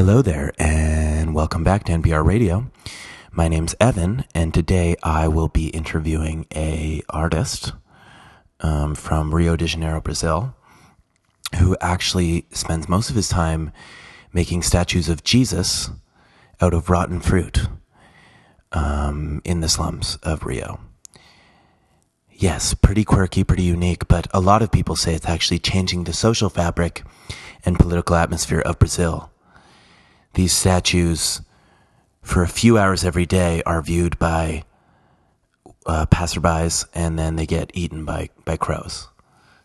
Hello there, and welcome back to NPR Radio. My name's Evan, and today I will be interviewing a artist um, from Rio de Janeiro, Brazil, who actually spends most of his time making statues of Jesus out of rotten fruit um, in the slums of Rio. Yes, pretty quirky, pretty unique, but a lot of people say it's actually changing the social fabric and political atmosphere of Brazil. These statues, for a few hours every day, are viewed by uh, passerbys and then they get eaten by, by crows.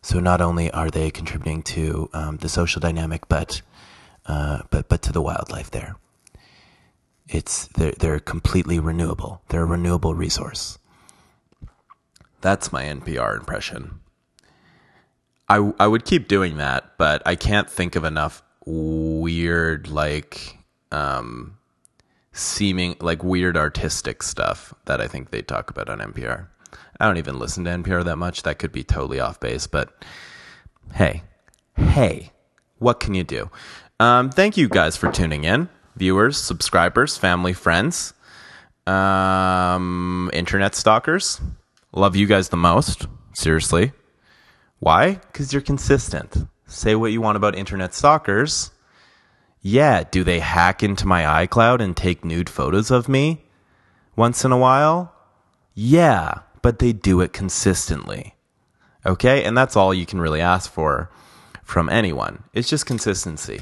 So not only are they contributing to um, the social dynamic, but, uh, but, but to the wildlife there. It's, they're, they're completely renewable. They're a renewable resource. That's my NPR impression. I, I would keep doing that, but I can't think of enough weird, like, um, seeming like weird artistic stuff that I think they talk about on NPR. I don't even listen to NPR that much. That could be totally off base, but hey, hey, what can you do? Um, thank you guys for tuning in, viewers, subscribers, family, friends, um, internet stalkers. Love you guys the most. Seriously. Why? Because you're consistent. Say what you want about internet stalkers. Yeah, do they hack into my iCloud and take nude photos of me once in a while? Yeah, but they do it consistently. Okay? And that's all you can really ask for from anyone. It's just consistency.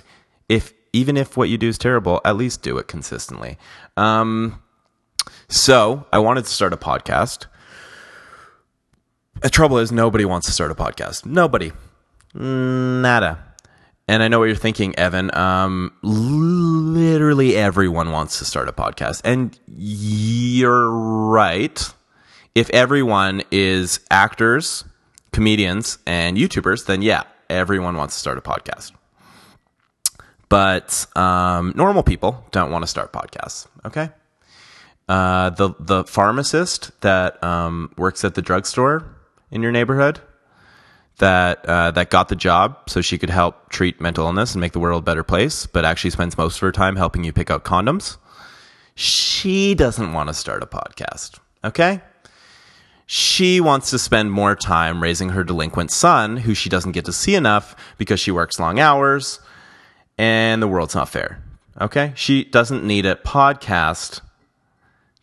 If even if what you do is terrible, at least do it consistently. Um, so I wanted to start a podcast. The trouble is, nobody wants to start a podcast. Nobody. Nada. And I know what you're thinking, Evan. Um, literally everyone wants to start a podcast. And you're right. If everyone is actors, comedians, and YouTubers, then yeah, everyone wants to start a podcast. But um, normal people don't want to start podcasts. Okay. Uh, the the pharmacist that um, works at the drugstore in your neighborhood that uh, that got the job so she could help treat mental illness and make the world a better place, but actually spends most of her time helping you pick out condoms. She doesn't want to start a podcast. Okay. She wants to spend more time raising her delinquent son, who she doesn't get to see enough because she works long hours and the world's not fair. Okay. She doesn't need a podcast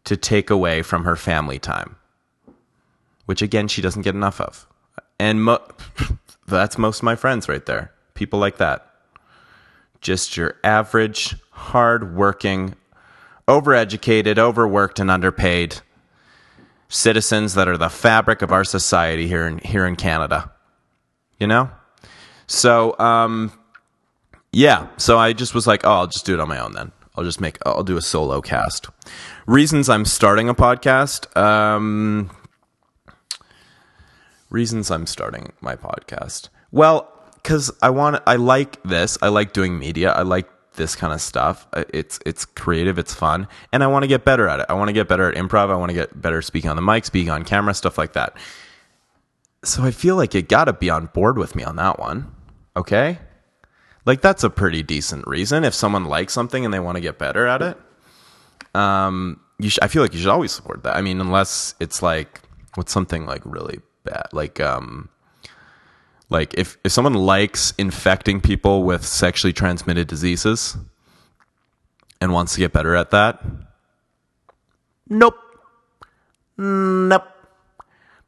to take away from her family time, which again, she doesn't get enough of. And mo- that's most of my friends right there. People like that. Just your average, hard-working, overeducated, overworked, and underpaid citizens that are the fabric of our society here in here in Canada. You know? So, um, yeah. So I just was like, oh, I'll just do it on my own then. I'll just make, I'll do a solo cast. Reasons I'm starting a podcast. Um, reasons I'm starting my podcast. Well, because I want, I like this. I like doing media. I like this kind of stuff. It's it's creative. It's fun, and I want to get better at it. I want to get better at improv. I want to get better speaking on the mic, speaking on camera, stuff like that. So I feel like you got to be on board with me on that one. Okay, like that's a pretty decent reason. If someone likes something and they want to get better at it, um, you sh- I feel like you should always support that. I mean, unless it's like what's something like really bad, like um, like if if someone likes infecting people with sexually transmitted diseases and wants to get better at that, nope, nope,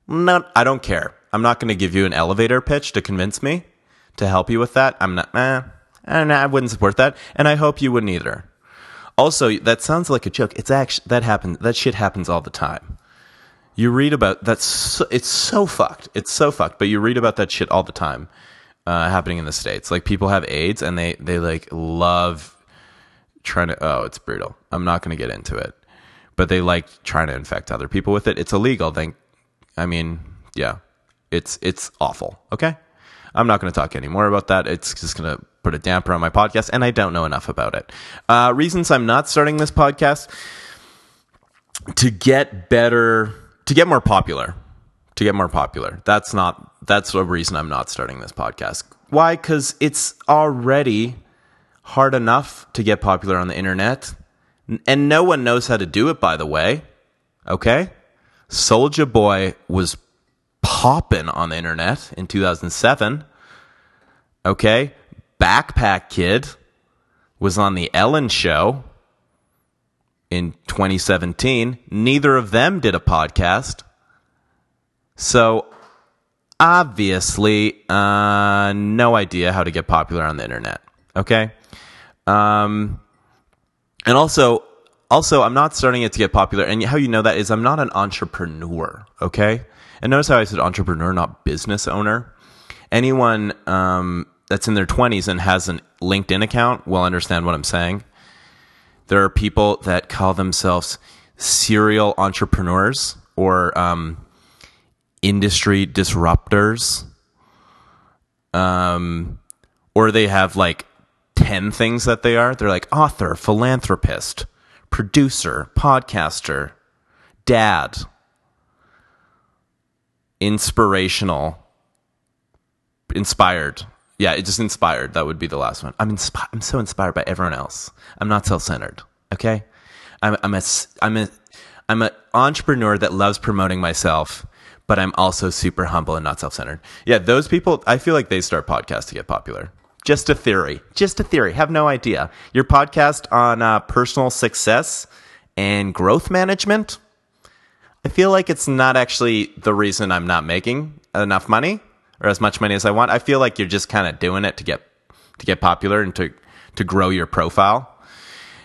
not. I don't care. I'm not going to give you an elevator pitch to convince me to help you with that. I'm not. Eh, and I wouldn't support that, and I hope you wouldn't either. Also, that sounds like a joke. It's actually that happens. That shit happens all the time. You read about that's so, it's so fucked. It's so fucked. But you read about that shit all the time uh, happening in the states. Like people have AIDS and they they like love trying to. Oh, it's brutal. I'm not going to get into it. But they like trying to infect other people with it. It's illegal. Then, I mean, yeah, it's it's awful. Okay, I'm not going to talk anymore about that. It's just going to put a damper on my podcast, and I don't know enough about it. Uh, reasons I'm not starting this podcast to get better, to get more popular, to get more popular. That's not, that's a reason I'm not starting this podcast. Why? Because it's already hard enough to get popular on the internet. And no one knows how to do it, by the way. Okay? Soulja Boy was popping on the internet in 2007. Okay? Backpack Kid was on the Ellen show in 2017. Neither of them did a podcast. So obviously, uh, no idea how to get popular on the internet. Okay. Um, and also, also, I'm not starting it to get popular. And how you know that is I'm not an entrepreneur. Okay. And notice how I said entrepreneur, not business owner. Anyone um, that's in their 20s and has a LinkedIn account will understand what I'm saying. There are people that call themselves serial entrepreneurs or um, industry disruptors. Um, or they have like 10 things that they are. They're like author, philanthropist, producer, podcaster, dad, inspirational, inspired. Yeah, it just inspired. That would be the last one. I'm inspi- I'm so inspired by everyone else. I'm not self-centered. Okay, I'm I'm a I'm a I'm an entrepreneur that loves promoting myself, but I'm also super humble and not self-centered. Yeah, those people. I feel like they start podcasts to get popular. Just a theory. Just a theory. Have no idea. Your podcast on uh, personal success and growth management. I feel like it's not actually the reason I'm not making enough money or as much money as I want. I feel like you're just kind of doing it to get to get popular and to to grow your profile.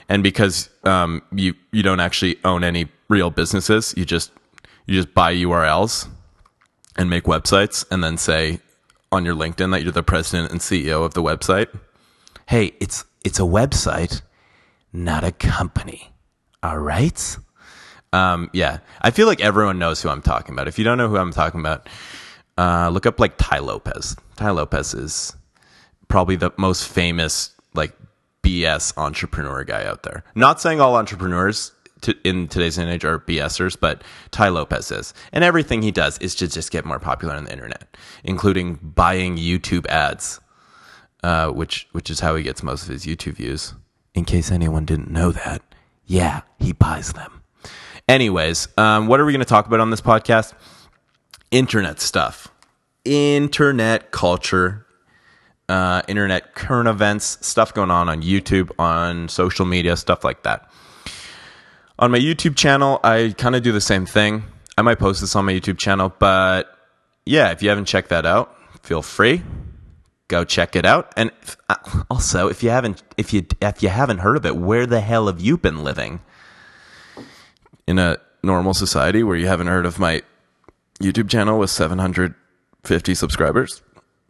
And because um, you you don't actually own any real businesses, you just you just buy URLs and make websites and then say on your LinkedIn that you're the president and CEO of the website. Hey, it's it's a website, not a company. All right? Um, yeah, I feel like everyone knows who I'm talking about. If you don't know who I'm talking about, uh, look up like Tai Lopez. Tai Lopez is probably the most famous like BS entrepreneur guy out there. Not saying all entrepreneurs to, in today's age are BSers, but Tai Lopez is. And everything he does is to just get more popular on the internet, including buying YouTube ads, uh, which which is how he gets most of his YouTube views. In case anyone didn't know that, yeah, he buys them. Anyways, um, what are we going to talk about on this podcast? Internet stuff, internet culture, uh, internet current events, stuff going on on YouTube, on social media, stuff like that. On my YouTube channel, I kind of do the same thing. I might post this on my YouTube channel, but yeah, if you haven't checked that out, feel free go check it out. And uh, also, if you haven't if you if you haven't heard of it, where the hell have you been living? In a normal society where you haven't heard of my YouTube channel with 750 subscribers?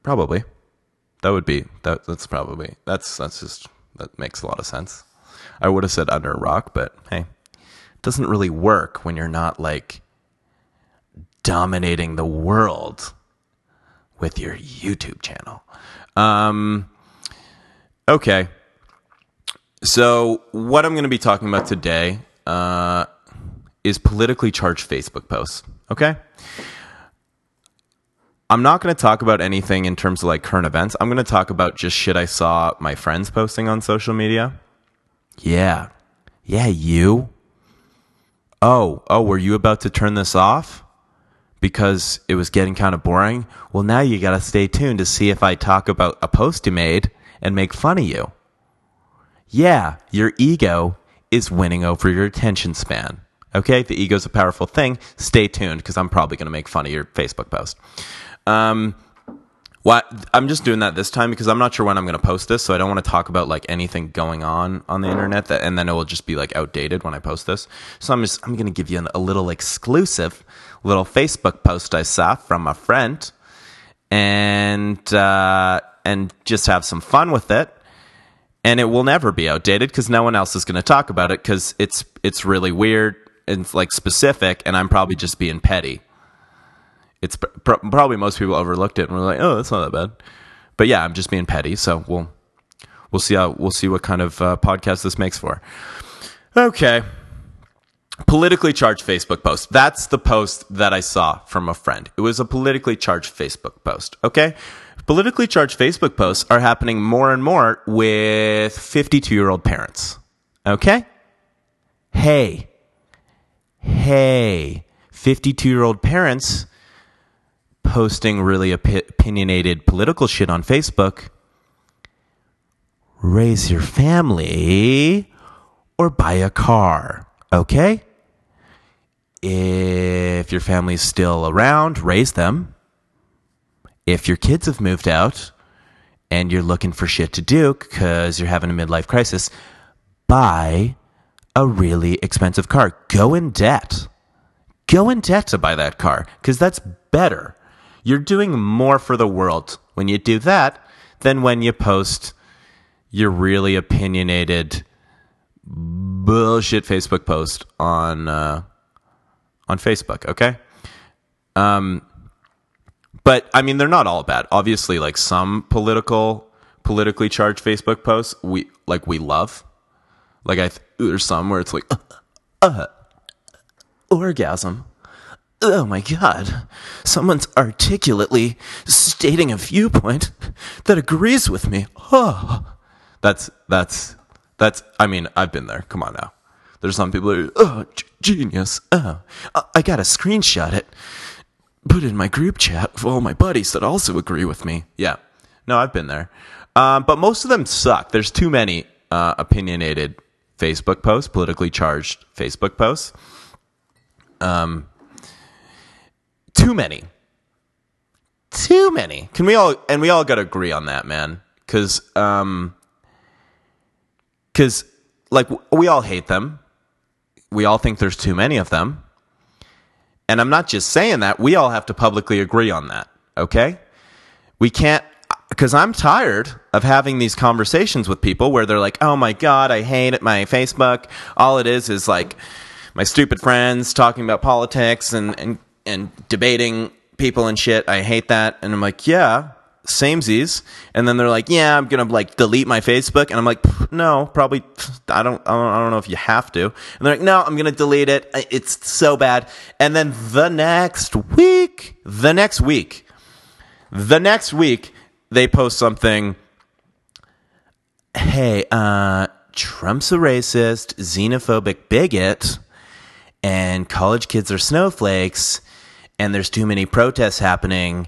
Probably. That would be that that's probably that's that's just that makes a lot of sense. I would have said under a rock, but hey, it doesn't really work when you're not like dominating the world with your YouTube channel. Um, okay. So, what I'm going to be talking about today uh, is politically charged Facebook posts. Okay. I'm not going to talk about anything in terms of like current events. I'm going to talk about just shit I saw my friends posting on social media. Yeah. Yeah, you. Oh, oh, were you about to turn this off? because it was getting kind of boring. Well, now you got to stay tuned to see if I talk about a post you made and make fun of you. Yeah, your ego is winning over your attention span. Okay, the ego's a powerful thing. Stay tuned because I'm probably going to make fun of your Facebook post. Um, I'm just doing that this time because I'm not sure when I'm going to post this, so I don't want to talk about like anything going on on the internet that, and then it will just be like outdated when I post this. So I'm just I'm going to give you an, a little exclusive little Facebook post I saw from a friend, and uh, and just have some fun with it. And it will never be outdated because no one else is going to talk about it because it's it's really weird and like specific, and I'm probably just being petty it's pr- probably most people overlooked it and were like, "Oh, that's not that bad." But yeah, I'm just being petty, so we'll we'll see how we'll see what kind of uh, podcast this makes for. Okay. Politically charged Facebook post. That's the post that I saw from a friend. It was a politically charged Facebook post. Okay. Politically charged Facebook posts are happening more and more with 52 year old parents. Okay? Hey, hey, 52 year old parents posting really opi- opinionated political shit on Facebook. Raise your family or buy a car. Okay? If your family's still around, raise them. If your kids have moved out and you're looking for shit to do because you're having a midlife crisis, buy a really expensive car. Go in debt. Go in debt to buy that car because that's better. You're doing more for the world when you do that than when you post your really opinionated bullshit Facebook post on uh, on Facebook. Okay. Um, but I mean, they're not all bad. Obviously, like some political, politically charged Facebook posts, we like we love. Like I, th- there's some where it's like, uh, uh, orgasm. Oh my god. Someone's articulately stating a viewpoint that agrees with me. Oh. That's that's that's I mean, I've been there. Come on now. There's some people who oh, g- genius. Oh, I, I got to screenshot it. Put it in my group chat with all my buddies that also agree with me. Yeah. No, I've been there. Um, but most of them suck. There's too many uh, opinionated Facebook posts, politically charged Facebook posts. Um, too many. Too many. Can we all and we all got to agree on that, man? Because um, because like we all hate them. We all think there's too many of them. And I'm not just saying that. We all have to publicly agree on that. Okay? We can't because I'm tired of having these conversations with people where they're like, "Oh my god, I hate it, my Facebook. All it is is like my stupid friends talking about politics and and and debating people and shit. I hate that." And I'm like, "Yeah, samesies." And then they're like, "Yeah, I'm to like delete my Facebook." And I'm like, "No, probably I don't I don't, I don't know if you have to." And they're like, "No, I'm to delete it. It's so bad." And then the next week, the next week, the next week they post something hey uh trump's a racist xenophobic bigot and college kids are snowflakes and there's too many protests happening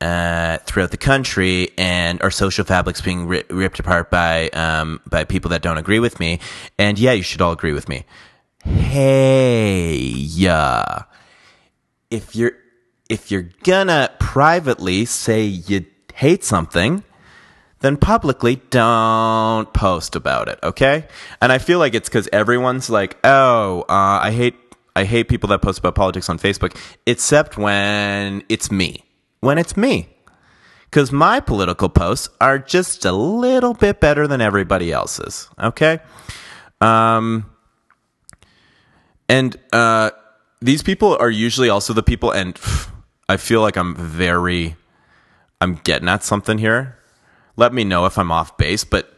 uh, throughout the country and our social fabric's being ri- ripped apart by um, by people that don't agree with me and yeah you should all agree with me. Hey yeah if you're if you're gonna privately say you hate something, then publicly don't post about it, okay? And I feel like it's because everyone's like, oh, uh, I hate I hate people that post about politics on Facebook, except when it's me. When it's me. Because my political posts are just a little bit better than everybody else's, okay? Um, and uh, these people are usually also the people, and pff, I feel like I'm very, I'm getting at something here. Let me know if I'm off base, but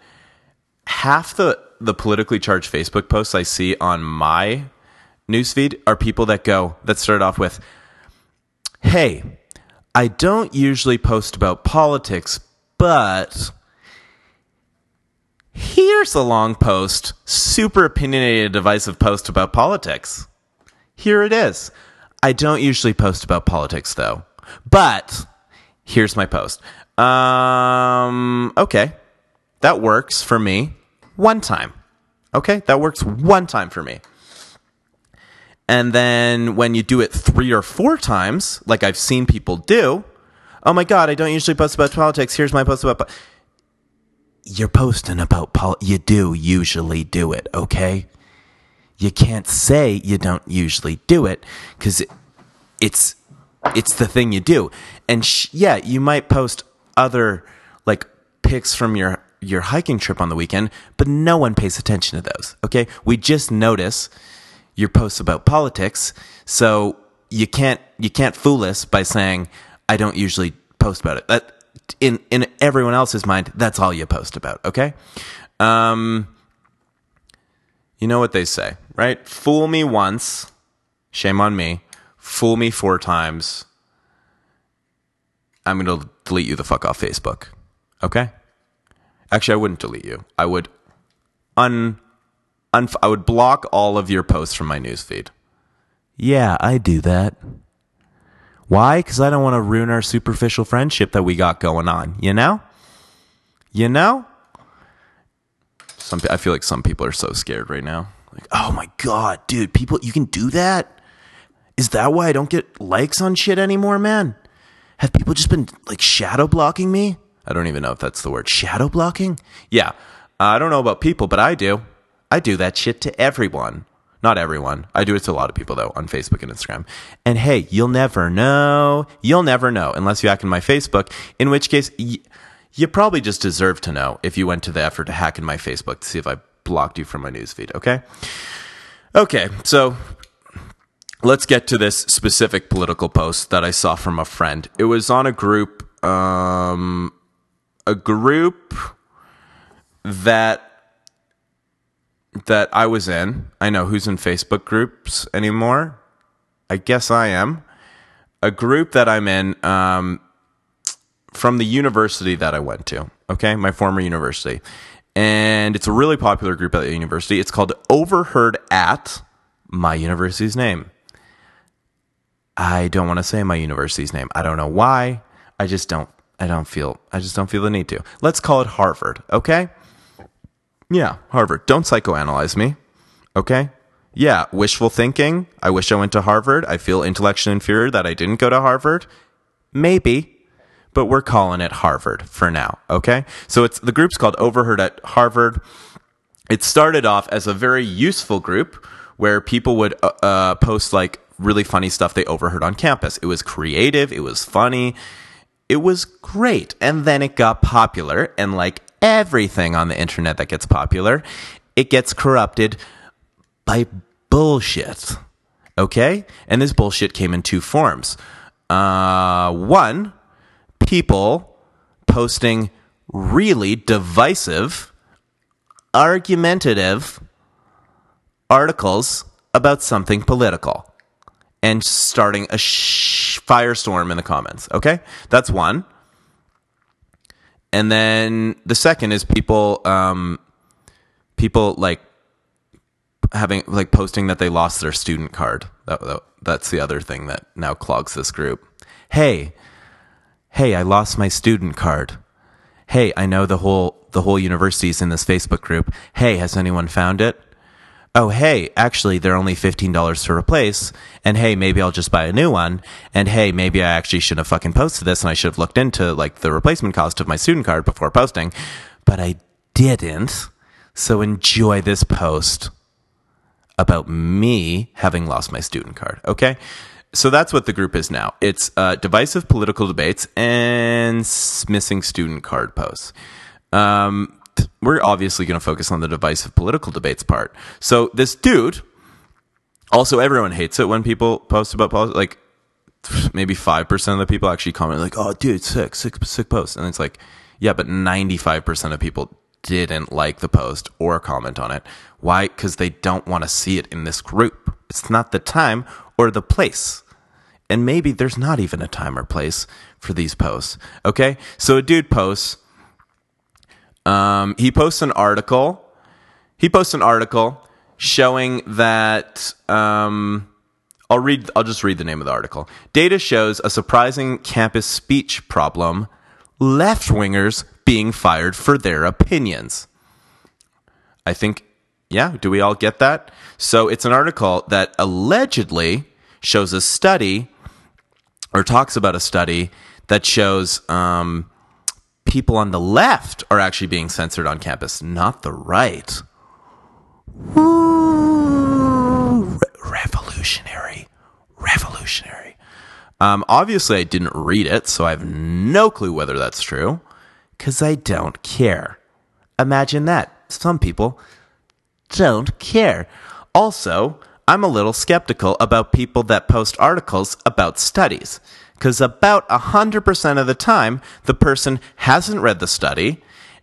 half the the politically charged Facebook posts I see on my newsfeed are people that go that start off with, "Hey, I don't usually post about politics, but." Here's a long post, super opinionated, divisive post about politics. Here it is. I don't usually post about politics though, but here's my post. Um, okay. That works for me one time. Okay. That works one time for me. And then when you do it three or four times, like I've seen people do, oh my God, I don't usually post about politics. Here's my post about. Po-. You're posting about pol. You do usually do it, okay? You can't say you don't usually do it because it's it's the thing you do. And sh- yeah, you might post other like pics from your your hiking trip on the weekend, but no one pays attention to those. Okay, we just notice your posts about politics, so you can't you can't fool us by saying I don't usually post about it. That in in everyone else's mind, that's all you post about. Okay, um, you know what they say, right? Fool me once, shame on me. Fool me four times. I'm going to delete you the fuck off Facebook. Okay? Actually, I wouldn't delete you. I would un, un I would block all of your posts from my newsfeed. Yeah, I do that. Why? Because I don't want to ruin our superficial friendship that we got going on. You know? You know? Some I feel like some people are so scared right now. Like, oh my god, dude, people, you can do that? Is that why I don't get likes on shit anymore, man? Have people just been like shadow blocking me? I don't even know if that's the word. Shadow blocking? Yeah. I don't know about people, but I do. I do that shit to everyone. Not everyone. I do it to a lot of people though on Facebook and Instagram. And hey, you'll never know. You'll never know unless you hack in my Facebook, in which case y- you probably just deserve to know if you went to the effort to hack in my Facebook to see if I blocked you from my newsfeed, okay? Okay, so let's get to this specific political post that I saw from a friend. It was on a group um a group that that I was in. I know who's in Facebook groups anymore. I guess I am. A group that I'm in um, from the university that I went to, okay? My former university. And it's a really popular group at the university. It's called Overheard at my university's name. I don't want to say my university's name. I don't know why. I just don't I don't feel I just don't feel the need to. Let's call it Harvard, okay? Yeah, Harvard. Don't psychoanalyze me. Okay? Yeah, wishful thinking. I wish I went to Harvard. I feel intellectually inferior that I didn't go to Harvard. Maybe, but we're calling it Harvard for now, okay? So it's the group's called Overheard at Harvard. It started off as a very useful group where people would uh, uh, post like really funny stuff they overheard on campus. It was creative, it was funny, it was great. And then it got popular and like everything on the internet that gets popular, it gets corrupted by bullshit. Okay? And this bullshit came in two forms. Uh, one, people posting really divisive, argumentative articles about something political and starting a sh- firestorm in the comments. Okay? That's one. And then the second is people, um, people like having like posting that they lost their student card. That, that, that's the other thing that now clogs this group. Hey, hey, I lost my student card. Hey, I know the whole the whole university's in this Facebook group. Hey, has anyone found it? Oh, hey, actually, they're only $15 to replace. And hey, maybe I'll just buy a new one. And hey, maybe I actually shouldn't have fucking posted this and I should have looked into like the replacement cost of my student card before posting. But I didn't. So enjoy this post about me having lost my student card. Okay. So that's what the group is now. It's uh, divisive political debates and missing student card posts. Um, we're obviously going to focus on the divisive political debates part. So this dude, also everyone hates it when people post about politics. Like maybe five percent of the people actually comment like, "Oh, dude, sick, sick, sick post," and it's like, yeah, but ninety five percent of people didn't like the post or comment on it. Why? Because they don't want to see it in this group. It's not the time or the place. And maybe there's not even a time or place for these posts. Okay? So a dude posts um, he posts an article. He posts an article showing that. Um, I'll read. I'll just read the name of the article. Data shows a surprising campus speech problem. Left wingers being fired for their opinions. I think. Yeah. Do we all get that? So it's an article that allegedly shows a study, or talks about a study that shows. Um, people on the left are actually being censored on campus, not the right. Re- revolutionary. Revolutionary. Um, obviously, I didn't read it, so I have no clue whether that's true, because I don't care. Imagine that. Some people don't care. Also, I'm a little skeptical about people that post articles about studies because about 100% of the time, the person hasn't read the study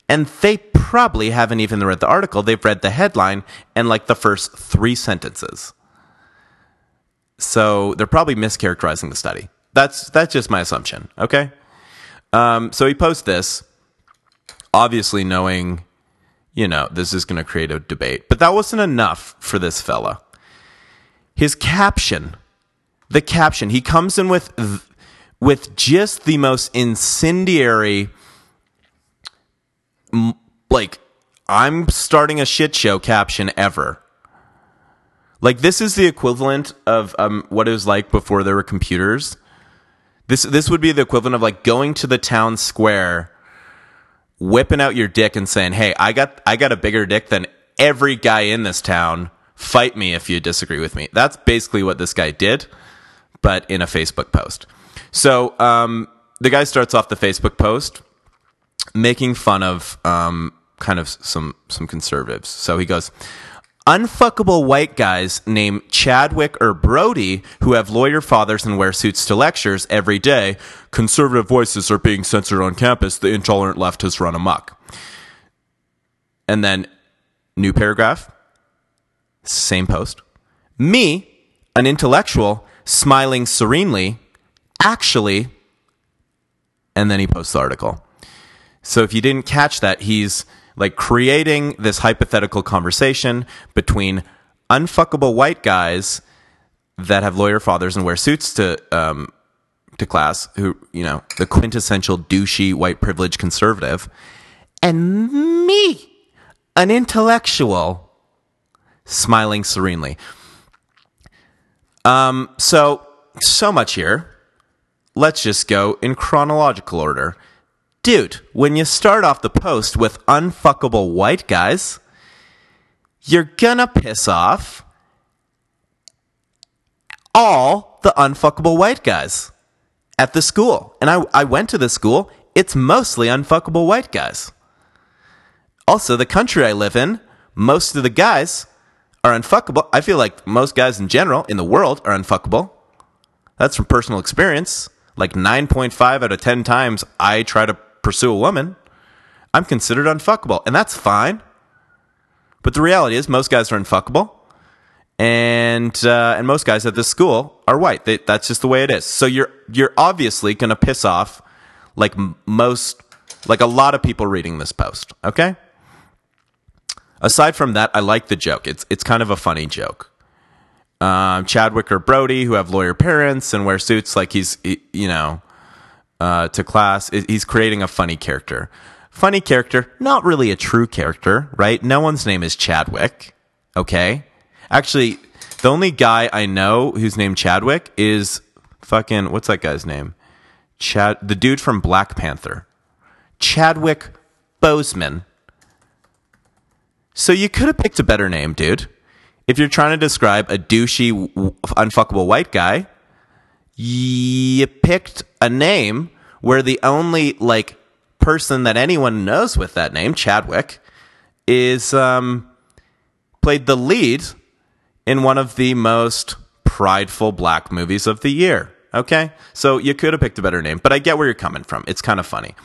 and they probably haven't even read the article. They've read the headline and like the first three sentences. So they're probably mischaracterizing the study. That's, that's just my assumption, okay? Um, so he posts this, obviously knowing, you know, this is going to create a debate. But that wasn't enough for this fella. His caption, the caption, he comes in with with just the most incendiary, like, I'm starting a shit show caption ever. Like this is the equivalent of um, what it was like before there were computers. This this would be the equivalent of like going to the town square, whipping out your dick and saying, "Hey, I got I got a bigger dick than every guy in this town. Fight me if you disagree with me." That's basically what this guy did, but in a Facebook post. So um, the guy starts off the Facebook post making fun of um, kind of some some conservatives. So he goes, unfuckable white guys named Chadwick or Brody who have lawyer fathers and wear suits to lectures every day. Conservative voices are being censored on campus. The intolerant left has run amok. And then, new paragraph, same post. Me, an intellectual, smiling serenely, actually, and then he posts the article. So if you didn't catch that, he's like creating this hypothetical conversation between unfuckable white guys that have lawyer fathers and wear suits to um, to class, who you know the quintessential douchey white privilege conservative, and me, an intellectual, smiling serenely. Um, so so much here. Let's just go in chronological order. Dude, when you start off the post with unfuckable white guys, you're gonna piss off all the unfuckable white guys at the school. And I, I went to the school, it's mostly unfuckable white guys. Also, the country I live in, most of the guys are unfuckable. I feel like most guys in general in the world are unfuckable. That's from personal experience. Like 9.5 out of 10 times I try to pursue a woman, I'm considered unfuckable, and that's fine. But the reality is, most guys are unfuckable, and uh, and most guys at this school are white. They, that's just the way it is. So you're you're obviously going to piss off like most, like a lot of people reading this post. Okay. Aside from that, I like the joke. It's it's kind of a funny joke. Um, Chadwick or Brody, who have lawyer parents and wear suits, like he's you know uh, to class. He's creating a funny character. Funny character, not really a true character, right? No one's name is Chadwick. Okay. Actually, the only guy I know who's named Chadwick is fucking, what's that guy's name? Chad, the dude from Black Panther. Chadwick Boseman. So you could have picked a better name, dude. If you're trying to describe a douchey, unfuckable white guy, you picked a name where the only like person that anyone knows with that name, Chadwick, is um, played the lead in one of the most prideful black movies of the year. Okay, so you could have picked a better name, but I get where you're coming from. It's kind of funny.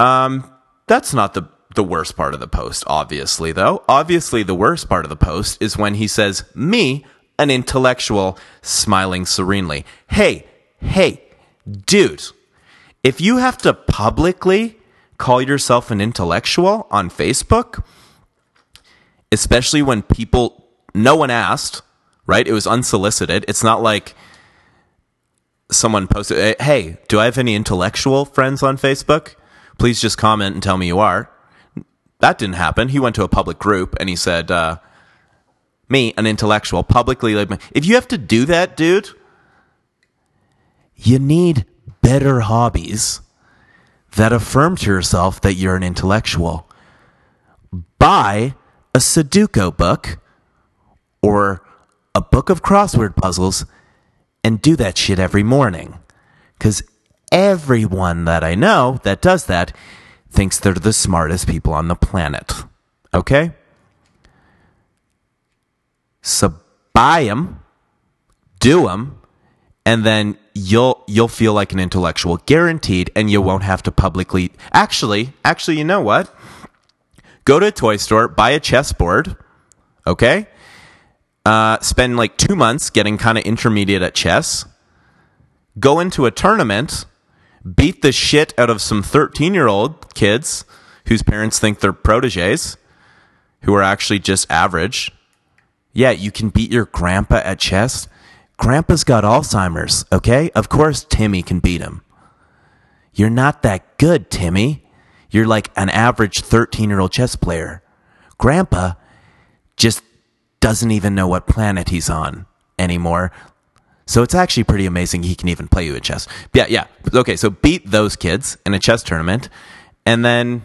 Um, that's not the the worst part of the post, obviously, though. Obviously, the worst part of the post is when he says, "Me, an intellectual smiling serenely. Hey, hey, dude, if you have to publicly call yourself an intellectual on Facebook, especially when people, no one asked, right? It was unsolicited. It's not like someone posted, hey, do I have any intellectual friends on Facebook? Please just comment and tell me you are. That didn't happen. He went to a public group and he said, uh, me, an intellectual, publicly like if you have to do that, dude, you need better hobbies that affirm to yourself that you're an intellectual. Buy a Sudoku book or a book of crossword puzzles and do that shit every morning. Because everyone that I know that does that thinks they're the smartest people on the planet. Okay? So buy them, do them, and then you'll you'll feel like an intellectual, guaranteed, and you won't have to publicly. Actually, actually, you know what? Go to a toy store, buy a chessboard, okay? Uh, spend like two months getting kind of intermediate at chess. Go into a tournament, beat the shit out of some 13 year old kids whose parents think they're proteges, who are actually just average. Yeah, you can beat your grandpa at chess. Grandpa's got Alzheimer's, okay? Of course, Timmy can beat him. You're not that good, Timmy. You're like an average 13 year old chess player. Grandpa just doesn't even know what planet he's on anymore. So it's actually pretty amazing he can even play you at chess. Yeah, yeah. Okay, so beat those kids in a chess tournament, and then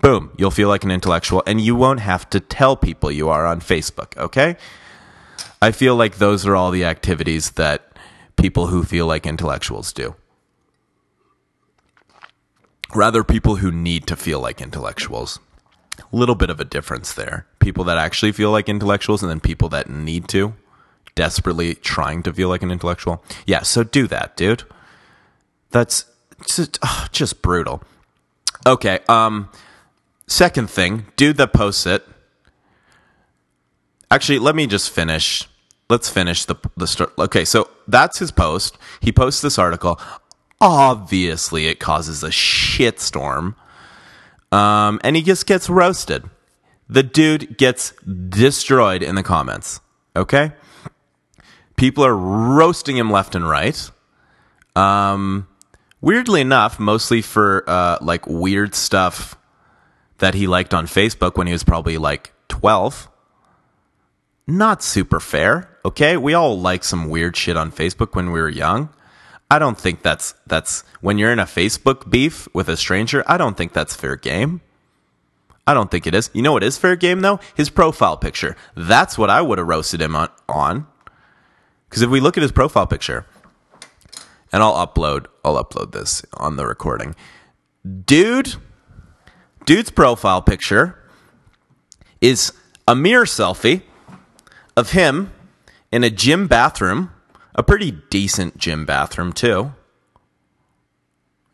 boom, you'll feel like an intellectual, and you won't have to tell people you are on Facebook, okay? I feel like those are all the activities that people who feel like intellectuals do. Rather, people who need to feel like intellectuals. A little bit of a difference there. People that actually feel like intellectuals, and then people that need to desperately trying to feel like an intellectual. Yeah, so do that, dude. That's just, oh, just brutal. Okay, um second thing, dude that posts it. Actually, let me just finish. Let's finish the the story. Okay, so that's his post. He posts this article. Obviously, it causes a shitstorm. Um, and he just gets roasted. The dude gets destroyed in the comments. Okay? People are roasting him left and right. Um, weirdly enough, mostly for uh, like weird stuff that he liked on Facebook when he was probably like 12. Not super fair, okay? We all like some weird shit on Facebook when we were young. I don't think that's that's when you're in a Facebook beef with a stranger, I don't think that's fair game. I don't think it is. You know what is fair game though? His profile picture. That's what I would have roasted him on. on. Because if we look at his profile picture, and I'll upload, I'll upload this on the recording. Dude, dude's profile picture is a mirror selfie of him in a gym bathroom, a pretty decent gym bathroom too.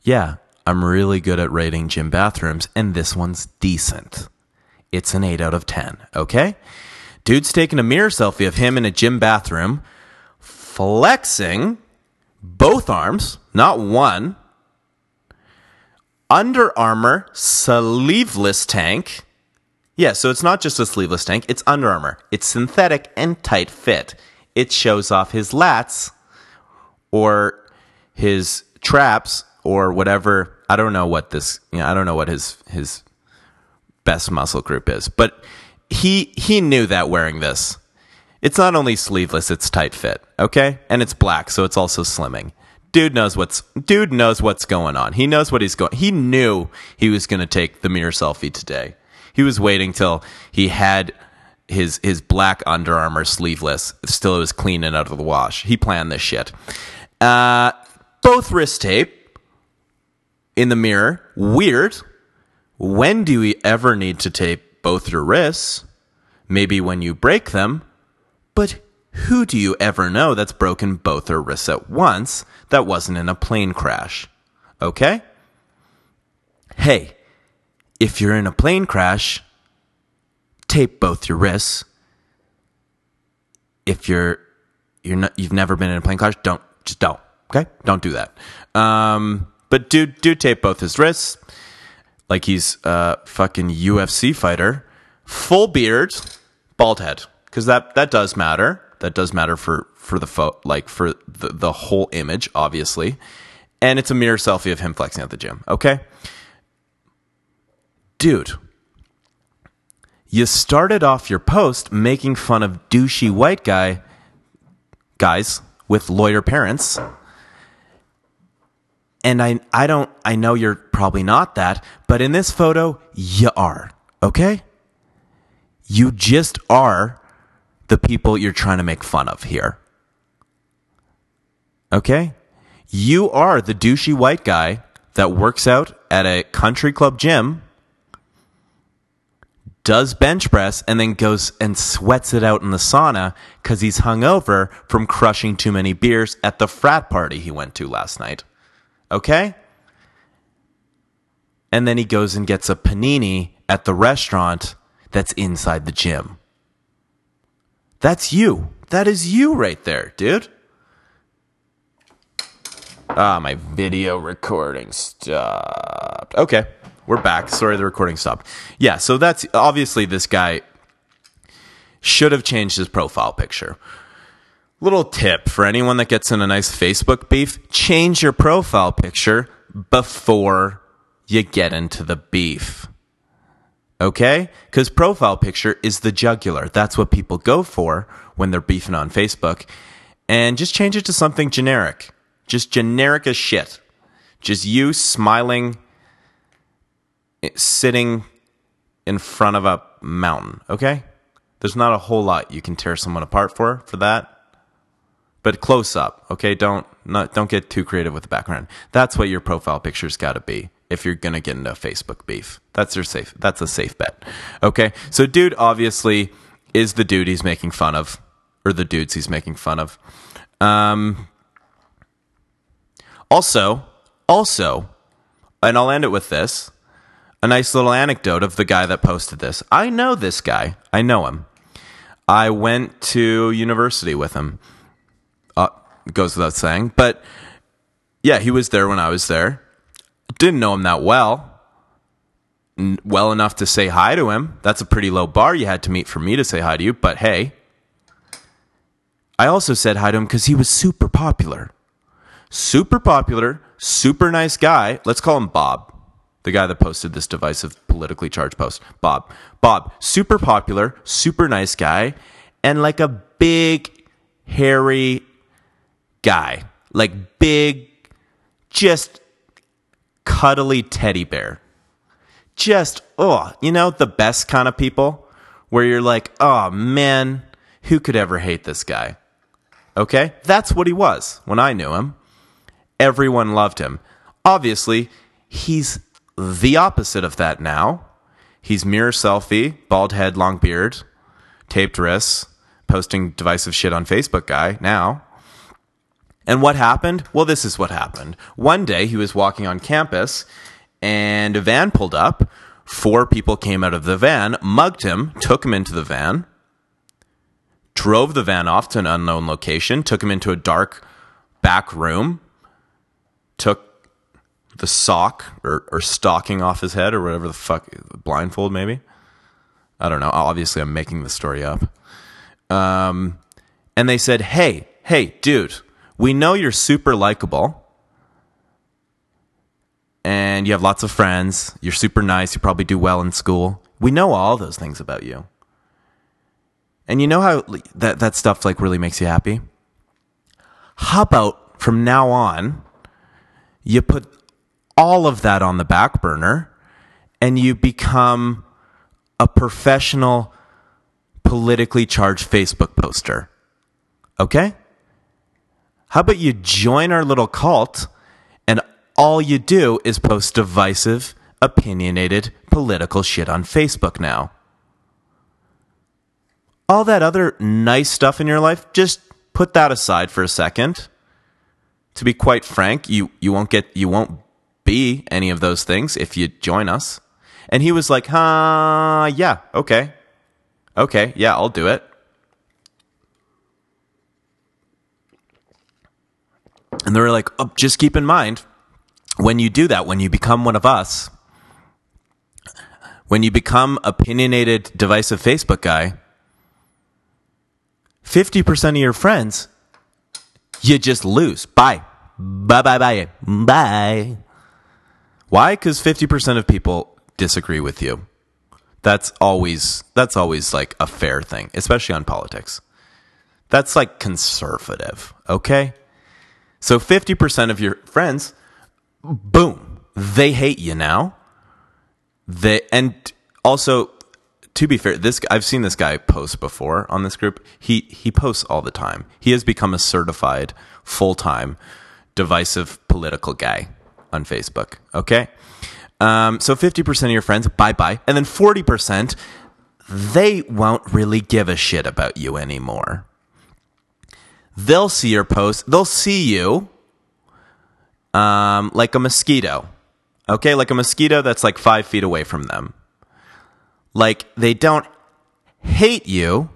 Yeah, I'm really good at rating gym bathrooms, and this one's decent. It's an 8 out of 10, okay? Dude's taking a mirror selfie of him in a gym bathroom flexing both arms, not one. Under Armour sleeveless tank. Yeah, so it's not just a sleeveless tank, it's Under Armour. It's synthetic and tight fit. It shows off his lats or his traps or whatever. I don't know what this, you know, I don't know what his his best muscle group is, but he he knew that wearing this. It's not only sleeveless, it's tight fit, okay? And it's black, so it's also slimming. Dude knows what's dude knows what's going on. He knows what he's going. He knew he was going to take the mirror selfie today. He was waiting till he had his his black Under Armour sleeveless still it was clean and out of the wash. He planned this shit. Uh, both wrist tape in the mirror. Weird. When do we ever need to tape both your wrists? Maybe when you break them. But who do you ever know that's broken both their wrists at once that wasn't in a plane crash? Okay? Hey, if you're in a plane crash, tape both your wrists. If you're you're not you've never been in a plane crash, don't just don't. Okay? Don't do that. Um, but do do tape both his wrists like he's a fucking UFC fighter, full beard, bald head because that that does matter. That does matter for for the fo- like for the the whole image, obviously. And it's a mirror selfie of him flexing at the gym. Okay, dude. You started off your post making fun of douchey white guy guys with lawyer parents. And I I don't I know you're probably not that, but in this photo you are. Okay? You just are the people you're trying to make fun of here. Okay? You are the douchey white guy that works out at a country club gym, does bench press, and then goes and sweats it out in the sauna because he's hungover from crushing too many beers at the frat party he went to last night. Okay? And then he goes and gets a panini at the restaurant that's inside the gym. That's you. That is you right there, dude. Ah, my video recording stopped. Okay, we're back. Sorry, the recording stopped. Yeah, so that's obviously this guy should have changed his profile picture. Little tip for anyone that gets in a nice Facebook beef change your profile picture before you get into the beef. Okay? Because profile picture is the jugular. That's what people go for when they're beefing on Facebook. And just change it to something generic. Just generic as shit. Just you smiling, eh, sitting in front of a mountain. Okay? There's not a whole lot you can tear someone apart for for that. But close up, okay? Don't not don't get too creative with the background. That's what your profile picture's got to be if you're gonna get into Facebook beef. That's your safe. That's a safe bet. Okay, so dude obviously is the dude he's making fun of, or the dudes he's making fun of. Um, also, also, and I'll end it with this: a nice little anecdote of the guy that posted this. I know this guy. I know him. I went to university with him. Uh, goes without saying, but yeah, he was there when I was there. Didn't know him that well. Well enough to say hi to him. That's a pretty low bar you had to meet for me to say hi to you, but hey. I also said hi to him because he was super popular. Super popular, super nice guy. Let's call him Bob, the guy that posted this divisive, politically charged post. Bob. Bob, super popular, super nice guy, and like a big, hairy guy. Like big, just cuddly teddy bear. Just, oh, you know, the best kind of people where you're like, oh man, who could ever hate this guy? Okay? That's what he was when I knew him. Everyone loved him. Obviously, he's the opposite of that now. He's mirror selfie, bald head, long beard, taped wrists, posting divisive shit on Facebook guy now. And what happened? Well, this is what happened. One day he was walking on campus and a van pulled up. Four people came out of the van, mugged him, took him into the van, drove the van off to an unknown location, took him into a dark back room, took the sock or, or stocking off his head or whatever the fuck, blindfold maybe. I don't know. Obviously, I'm making the story up. Um, and they said, hey, hey, dude we know you're super likable and you have lots of friends. You're super nice. You probably do well in school. We know all those things about you. And you know how that, that stuff like really makes you happy? How about from now on, you put all of that on the back burner and you become a professional politically charged Facebook poster. Okay? How about you join our little cult and all you do is post divisive, opinionated, political shit on Facebook now? All that other nice stuff in your life, just put that aside for a second. To be quite frank, you, you won't get you won't be any of those things if you join us. And he was like, huh, yeah, okay. Okay, yeah, I'll do it. And they were like, oh, just keep in mind when you do that, when you become one of us, when you become opinionated, divisive Facebook guy, 50% of your friends, you just lose. Bye. Bye, bye, bye. Bye. Why? Because 50% of people disagree with you. That's always, that's always like a fair thing, especially on politics. That's like conservative, okay? So 50% of your friends, boom, they hate you now. They and also to be fair, this I've seen this guy post before on this group. He he posts all the time. He has become a certified full-time divisive political guy on Facebook, okay? Um, so 50% of your friends, bye bye. And then 40%, they won't really give a shit about you anymore they'll see your post. They'll see you um, like a mosquito. Okay, like a mosquito that's like five feet away from them. Like they don't hate you,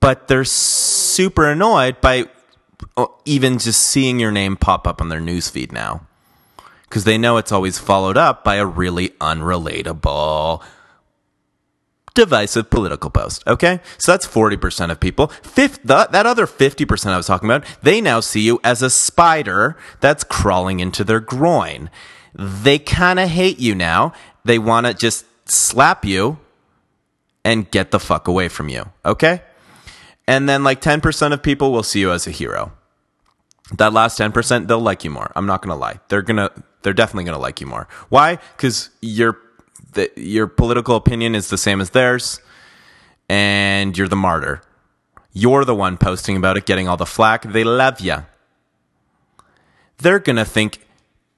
but they're super annoyed by oh, even just seeing your name pop up on their newsfeed now. Because they know it's always followed up by a really unrelatable, divisive political post. Okay? So that's 40% of people. Fifth, that, that other 50% I was talking about, they now see you as a spider that's crawling into their groin. They kind of hate you now. They want to just slap you and get the fuck away from you. Okay? And then like 10% of people will see you as a hero. That last 10%, they'll like you more. I'm not going to lie. They're going to they're definitely going to like you more. Why? Cuz your the, your political opinion is the same as theirs and you're the martyr. You're the one posting about it, getting all the flack. They love you. They're going to think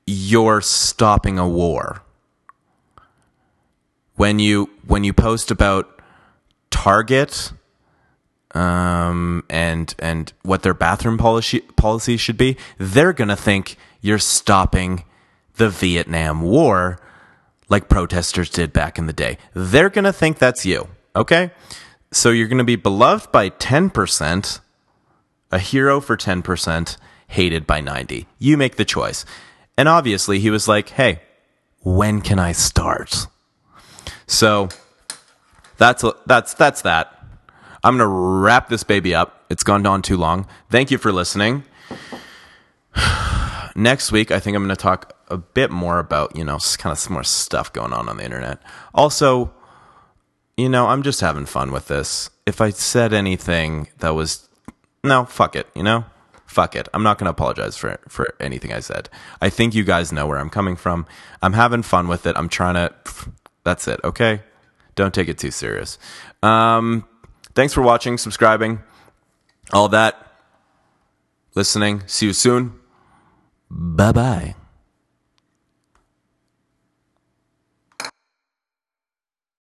you're stopping a war. When you when you post about Target um, and and what their bathroom policy policy should be, they're gonna think you're stopping the Vietnam War like protesters did back in the day. They're gonna think that's you. Okay, so you're gonna be beloved by ten percent, a hero for ten percent, hated by ninety. You make the choice. And obviously, he was like, "Hey, when can I start?" So that's that's that's that. I'm going to wrap this baby up. It's gone on too long. Thank you for listening. Next week, I think I'm going to talk a bit more about, you know, kind of some more stuff going on on the internet. Also, you know, I'm just having fun with this. If I said anything that was, no, fuck it, you know? Fuck it. I'm not going to apologize for for anything I said. I think you guys know where I'm coming from. I'm having fun with it. I'm trying to that's it, okay? Don't take it too serious. Um Thanks for watching, subscribing, all that, listening. See you soon. Bye bye.